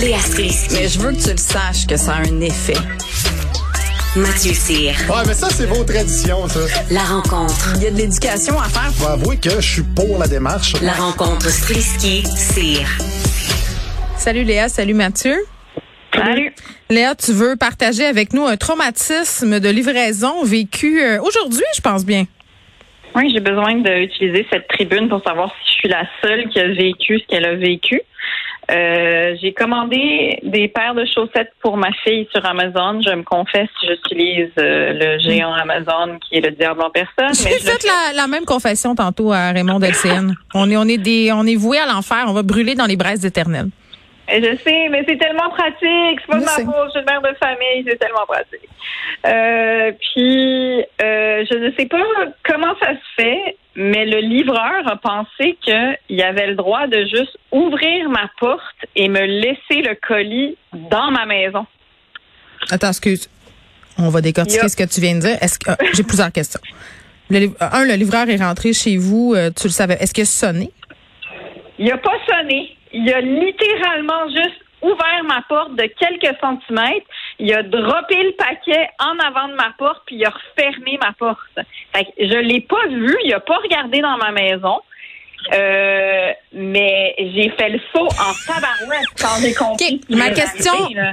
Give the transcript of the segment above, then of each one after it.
Léa Strisky. Mais je veux que tu le saches que ça a un effet. Mathieu Cyr. Ouais, mais ça, c'est vos traditions, ça. La rencontre. Il y a de l'éducation à faire. Faut avouer que je suis pour la démarche. La rencontre Strisky-Cyr. Salut Léa, salut Mathieu. Salut. Léa, tu veux partager avec nous un traumatisme de livraison vécu euh, aujourd'hui, je pense bien. Oui, j'ai besoin d'utiliser cette tribune pour savoir si je suis la seule qui a vécu ce qu'elle a vécu. Euh, j'ai commandé des paires de chaussettes pour ma fille sur Amazon. Je me confesse, j'utilise euh, le géant Amazon qui est le diable en personne. J'ai fait la, la même confession tantôt à Raymond Delcine. on est, on est des, on est voué à l'enfer. On va brûler dans les braises éternelles. Et je sais, mais c'est tellement pratique. C'est pas de ma faute. Je suis une mère de famille. C'est tellement pratique. Euh, puis, euh, je ne sais pas comment ça se fait, mais le livreur a pensé qu'il avait le droit de juste ouvrir ma porte et me laisser le colis dans ma maison. Attends, excuse. On va décortiquer Yep. ce que tu viens de dire. Est-ce que, ah, j'ai plusieurs questions. Le, liv- un, le livreur est rentré chez vous. euh, tu le savais. Est-ce qu'il a sonné? Il a pas sonné. Il a littéralement juste ouvert ma porte de quelques centimètres. Il a droppé le paquet en avant de ma porte, puis il a refermé ma porte. Fait que je l'ai pas vu. Il a pas regardé dans ma maison. Euh, mais j'ai fait le saut en tabarouette quand j'ai compris. Ma question,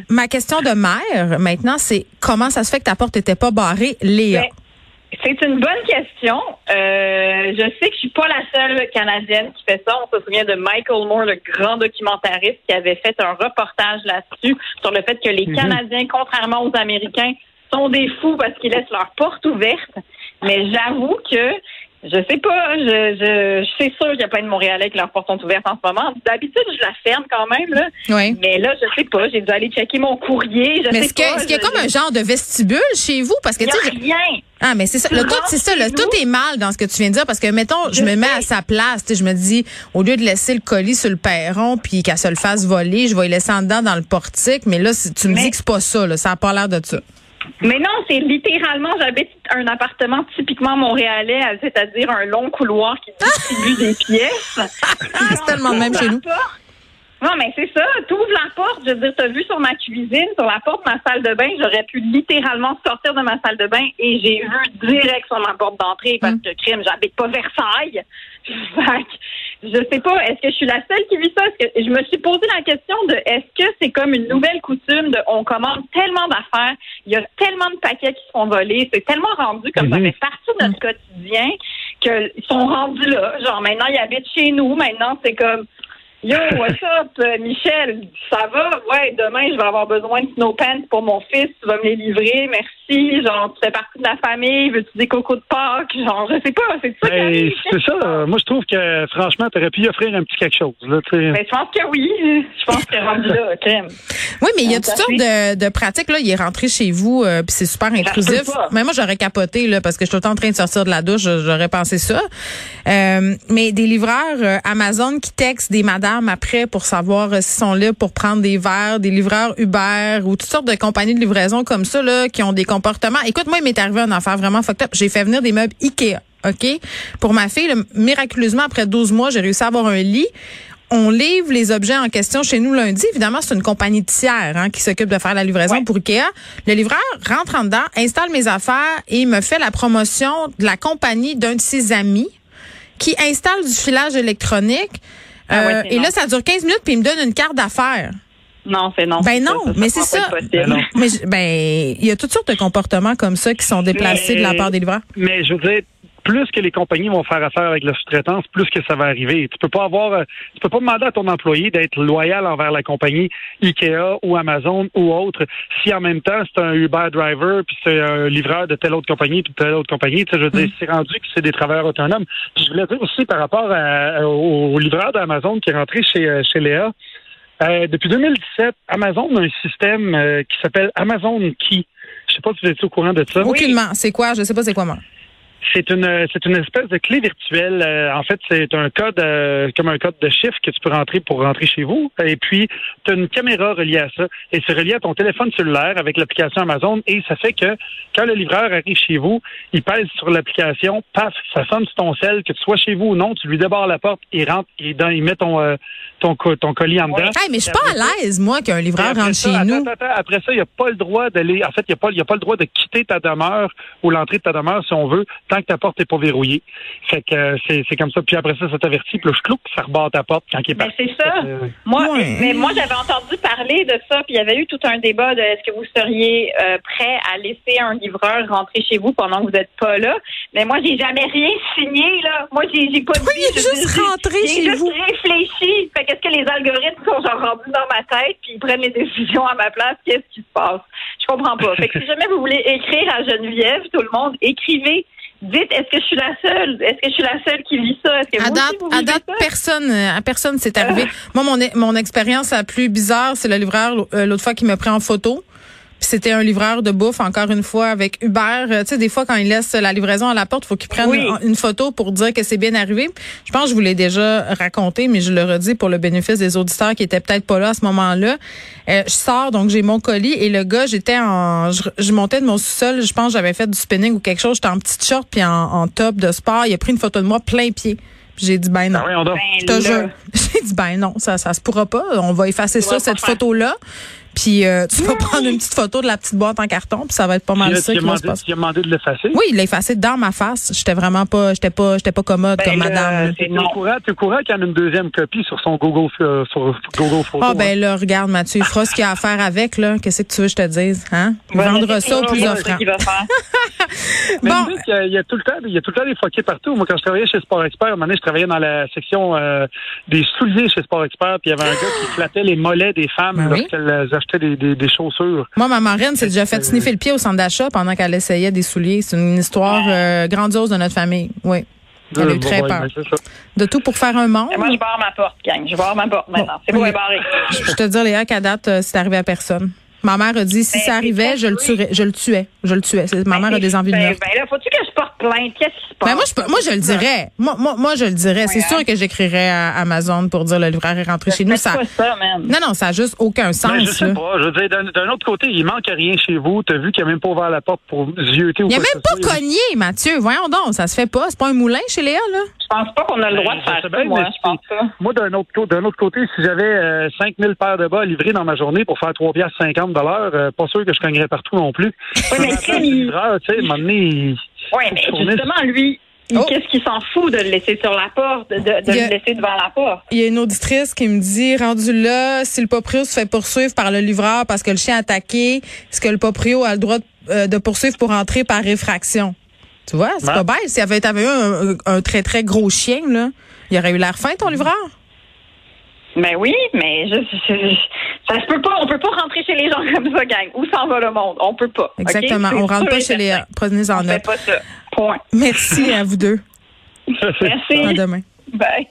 ma question de mère, maintenant, c'est comment ça se fait que ta porte n'était pas barrée, Léa? Ben, C'est une bonne question. Euh, je sais que je suis pas la seule Canadienne qui fait ça. On se souvient de Michael Moore, le grand documentariste, qui avait fait un reportage là-dessus sur le fait que les Canadiens, contrairement aux Américains, sont des fous parce qu'ils laissent leur porte ouverte. Mais j'avoue que je sais pas, je, je, je sais sûr qu'il y a plein de Montréalais qui leur porte sont ouvertes en ce moment. D'habitude, je la ferme quand même, là. Oui. Mais là, je sais pas. J'ai dû aller checker mon courrier. Je Mais est-ce qu'il y a comme un genre de vestibule chez vous? Parce que, Il y tu a sais, rien. Ah, mais c'est ça. Le tout, c'est ça. Le tout est mal dans ce que tu viens de dire parce que, mettons, je, Je me mets sais. à sa place. Je me dis, au lieu de laisser le colis sur le perron puis qu'elle se le fasse voler, je vais le laisser en dedans dans le portique. Mais là, tu me Mais- dis que c'est pas ça, là. Ça a pas l'air de ça. Mais non, c'est littéralement, j'habite un appartement typiquement montréalais, c'est-à-dire un long couloir qui distribue des pièces. Ah, c'est tellement le même chez nous. Non, mais c'est ça. T'ouvres la porte. Je veux dire, t'as vu sur ma cuisine, sur la porte de ma salle de bain, j'aurais pu littéralement sortir de ma salle de bain et j'ai vu direct sur ma porte d'entrée parce que crime, j'habite pas Versailles. Fait que, je sais pas, est-ce que je suis la seule qui vit ça? Est-ce que je me suis posé la question de est-ce que c'est comme une nouvelle coutume de on commande tellement d'affaires, il y a tellement de paquets qui se font voler, c'est tellement rendu comme ça fait partie de notre quotidien qu'ils sont rendus là. Genre maintenant ils habitent chez nous, maintenant c'est comme Yo, what's up, euh, Michel? Ça va? Ouais, demain, je vais avoir besoin de snow pants pour mon fils. Tu vas me les livrer. Merci. Genre, tu fais partie de la famille. Veux-tu des cocos de Pâques? Genre, je sais pas. C'est ça qui Ben, c'est ça. euh, Moi, je trouve que, franchement, t'aurais pu y offrir un petit quelque chose. Là, tu sais. Ben, je pense que oui. Je pense que rendu là, crème. Oui, mais il y a Tout toutes sortes de, de pratiques. Là, il est rentré chez vous, euh, puis c'est super intrusif. Mais moi, j'aurais capoté là, parce que je suis tout le temps en train de sortir de la douche. J'aurais pensé ça. Euh, mais des livreurs euh, Amazon qui textent des madames après pour savoir euh, s'ils sont là pour prendre des verres, des livreurs Uber ou toutes sortes de compagnies de livraison comme ça là qui ont des Écoute, moi, il m'est arrivé une affaire vraiment fucked up. J'ai fait venir des meubles Ikea. OK? Pour ma fille, miraculeusement, après 12 mois, j'ai réussi à avoir un lit. On livre les objets en question chez nous lundi. Évidemment, c'est une compagnie tiers hein, qui s'occupe de faire la livraison Ouais. pour Ikea. Le livreur rentre en dedans, installe mes affaires et me fait la promotion de la compagnie d'un de ses amis qui installe du filage électronique. Ah ouais, Euh, et là, ça dure 15 minutes, puis il me donne une carte d'affaires. Non, c'est non. Ben non, mais c'est ça. Ben non. Mais je- ben, il y a toutes sortes de comportements comme ça qui sont déplacés Mais- de la part des livreurs. Mais je veux dire, plus que les compagnies vont faire affaire avec la sous-traitance, plus que ça va arriver. Tu peux pas avoir, euh, tu peux pas demander à ton employé d'être loyal envers la compagnie Ikea ou Amazon ou autre, si en même temps c'est un Uber driver puis c'est un livreur de telle autre compagnie puis de telle autre compagnie. Tu sais, je veux dire, c'est rendu que c'est des travailleurs autonomes. Puis je voulais dire aussi par rapport à- au, au livreur d'Amazon qui est rentré chez euh, chez Léa. Euh, depuis 2017, Amazon a un système euh, qui s'appelle Amazon Key. Je sais pas si vous êtes au courant de ça. Aucunement. C'est quoi? Je sais pas c'est quoi, moi. C'est une c'est une espèce de clé virtuelle. Euh, en fait, c'est un code euh, comme un code de chiffre que tu peux rentrer pour rentrer chez vous. Et puis, tu as une caméra reliée à ça. Et c'est relié à ton téléphone cellulaire avec l'application Amazon. Et ça fait que quand le livreur arrive chez vous, il pèse sur l'application, paf, ça sonne sur ton sel, que tu sois chez vous ou non, tu lui débarres la porte, il rentre, il, dans, il met ton, euh, ton, co- ton colis en dedans. Hey, mais je suis pas à l'aise, moi, qu'un livreur rentre ça, chez attends, nous. attends, après ça, il n'y a pas le droit d'aller. En fait, il n'y a, pas- y a pas le droit de quitter ta demeure ou l'entrée de ta demeure, si on veut, tant que ta porte n'est pas verrouillée. Fait que euh, c'est comme ça. Puis après ça, ça t'avertit. Puis là, je ça rebarre ta porte quand il est Mais parti. c'est ça. Euh, Moi, Ouais. mais moi, j'avais entendu parler de ça, puis il y avait eu tout un débat de est-ce que vous seriez euh, prêt à laisser un livreur rentrer chez vous pendant que vous n'êtes pas là. Mais moi, j'ai jamais rien signé, là. Moi, j'ai j'ai pas est je juste dis- rentré chez juste vous? réfléchi. Fait qu'est-ce que les algorithmes sont genre rendus dans ma tête, puis ils prennent les décisions à ma place? Qu'est-ce qui se passe? Je comprends pas. Fait que si jamais vous voulez écrire à Geneviève, tout le monde, écrivez. Dites, est-ce que je suis la seule? Est-ce que je suis la seule qui vit ça? Est-ce que À vous date, aussi, vous à date, ça? personne, euh, à personne c'est arrivé. Moi, mon, mon expérience la plus bizarre, c'est le livreur euh, l'autre fois qui m'a pris en photo. C'était un livreur de bouffe, encore une fois, avec Uber. Euh, Tu sais, des fois, quand il laisse la livraison à la porte, faut qu'il prenne Oui. une, une photo pour dire que c'est bien arrivé. Je pense que je vous l'ai déjà raconté, mais je le redis pour le bénéfice des auditeurs qui étaient peut-être pas là à ce moment-là. Euh, je sors, donc j'ai mon colis et le gars, j'étais en, je, je montais de mon sous-sol, je pense que j'avais fait du spinning ou quelque chose, j'étais en petite short puis en, en top de sport. Il a pris une photo de moi plein pied. J'ai dit ben non. donc. Je Ben te là. jure. J'ai dit, ben non, ça, ça se pourra pas. On va effacer ça, cette pas faire. Puis euh, tu vas prendre une petite photo de la petite boîte en carton, puis ça va être pas mal ça tu qui as va se demandé, passer. tu as demandé de l'effacer? Oui, il l'a effacé dans ma face. J'étais vraiment pas, j'étais pas, j'étais pas commode Ben comme là, madame. es non. au courant, t'es au courant qu'il y en a une deuxième copie sur son Google, euh, sur Google Photo. Ah hein? ben là, regarde Mathieu, il fera ce qu'il a à faire avec là. Qu'est-ce que tu veux que je te dise, hein? Il Ouais, vendra c'est ça au plus c'est offrant. ça qu'il va faire. Mais Bon. il y, a, il y a tout le temps, il y a tout le temps des foquets partout. Moi, quand je travaillais chez Sport Expert, à un moment donné, je travaillais dans la section euh, des souliers chez Sport Expert, puis il y avait un gars qui flattait les mollets des femmes Ben oui. Des, des, des chaussures. Moi, ma marraine s'est déjà fait sniffer le pied au centre d'achat pendant qu'elle essayait des souliers. C'est une histoire euh, grandiose de notre famille. Oui. Elle a eu Euh, très bon, peur. ben, c'est. De tout pour faire un monde. Et moi, je barre ma porte, gang. Je barre ma porte maintenant. C'est bon, Oui. elle est barrée. Je te dire, Léa, qu'à date, euh, c'est arrivé à personne. Ma mère a dit, si Ben, ça arrivait, c'est je le tuerais. Je le tuais. Je le tuais. C'est- Ma mère a des envies de ben, meurtre. Ben là, faut-tu que je plainte? Qu'est-ce qui se passe? Ben moi, je, moi, je le dirais. Moi, moi, moi, je le dirais. C'est sûr hein? que j'écrirais à Amazon pour dire le livreur est rentré chez nous. Ça, pas ça, man. non, non, ça a juste aucun Ben, je sens. sais là. pas. Je veux dire, d'un autre côté, il manque rien chez vous. T'as vu qu'il n'a même pas ouvert la porte pour zioter ou Il a même pas soit. cogné, Mathieu. Voyons donc, ça se fait pas. C'est pas un moulin chez Léa, là? Je pense pas qu'on a le droit de Ben, faire ça, bien, moi. mais Je pense pas. Moi, d'un autre, autre côté, si j'avais euh, 5000 paires de bas à livrer dans ma journée pour faire 3 piastres 50 dollars, euh, pas sûr que je cognerais partout non plus. Oui, mais À il- livreur, tu sais, à il- Oui, mais Tourner- justement, lui, Oh. qu'est-ce qu'il s'en fout de le laisser sur la porte, de, a- le laisser devant la porte? Il y a une auditrice qui me dit, rendu là, si le proprio se fait poursuivre par le livreur parce que le chien a attaqué, est-ce que le proprio a le droit de, euh, de poursuivre pour entrer par réfraction? Tu vois, c'est Ouais. pas bête. S'il y avait, t'avais eu un, un- un très, très gros chien, là, il aurait eu l'air fin, ton livreur? Ben oui, mais je, je- ça se peut pas. On peut pas rentrer chez les gens comme ça, gang. Où s'en va le monde? On peut pas. Exactement. C'est On rentre pas chez les certain. Prenez en On fait note. pas ça. Point. Merci à vous deux. Merci. À demain. Bye.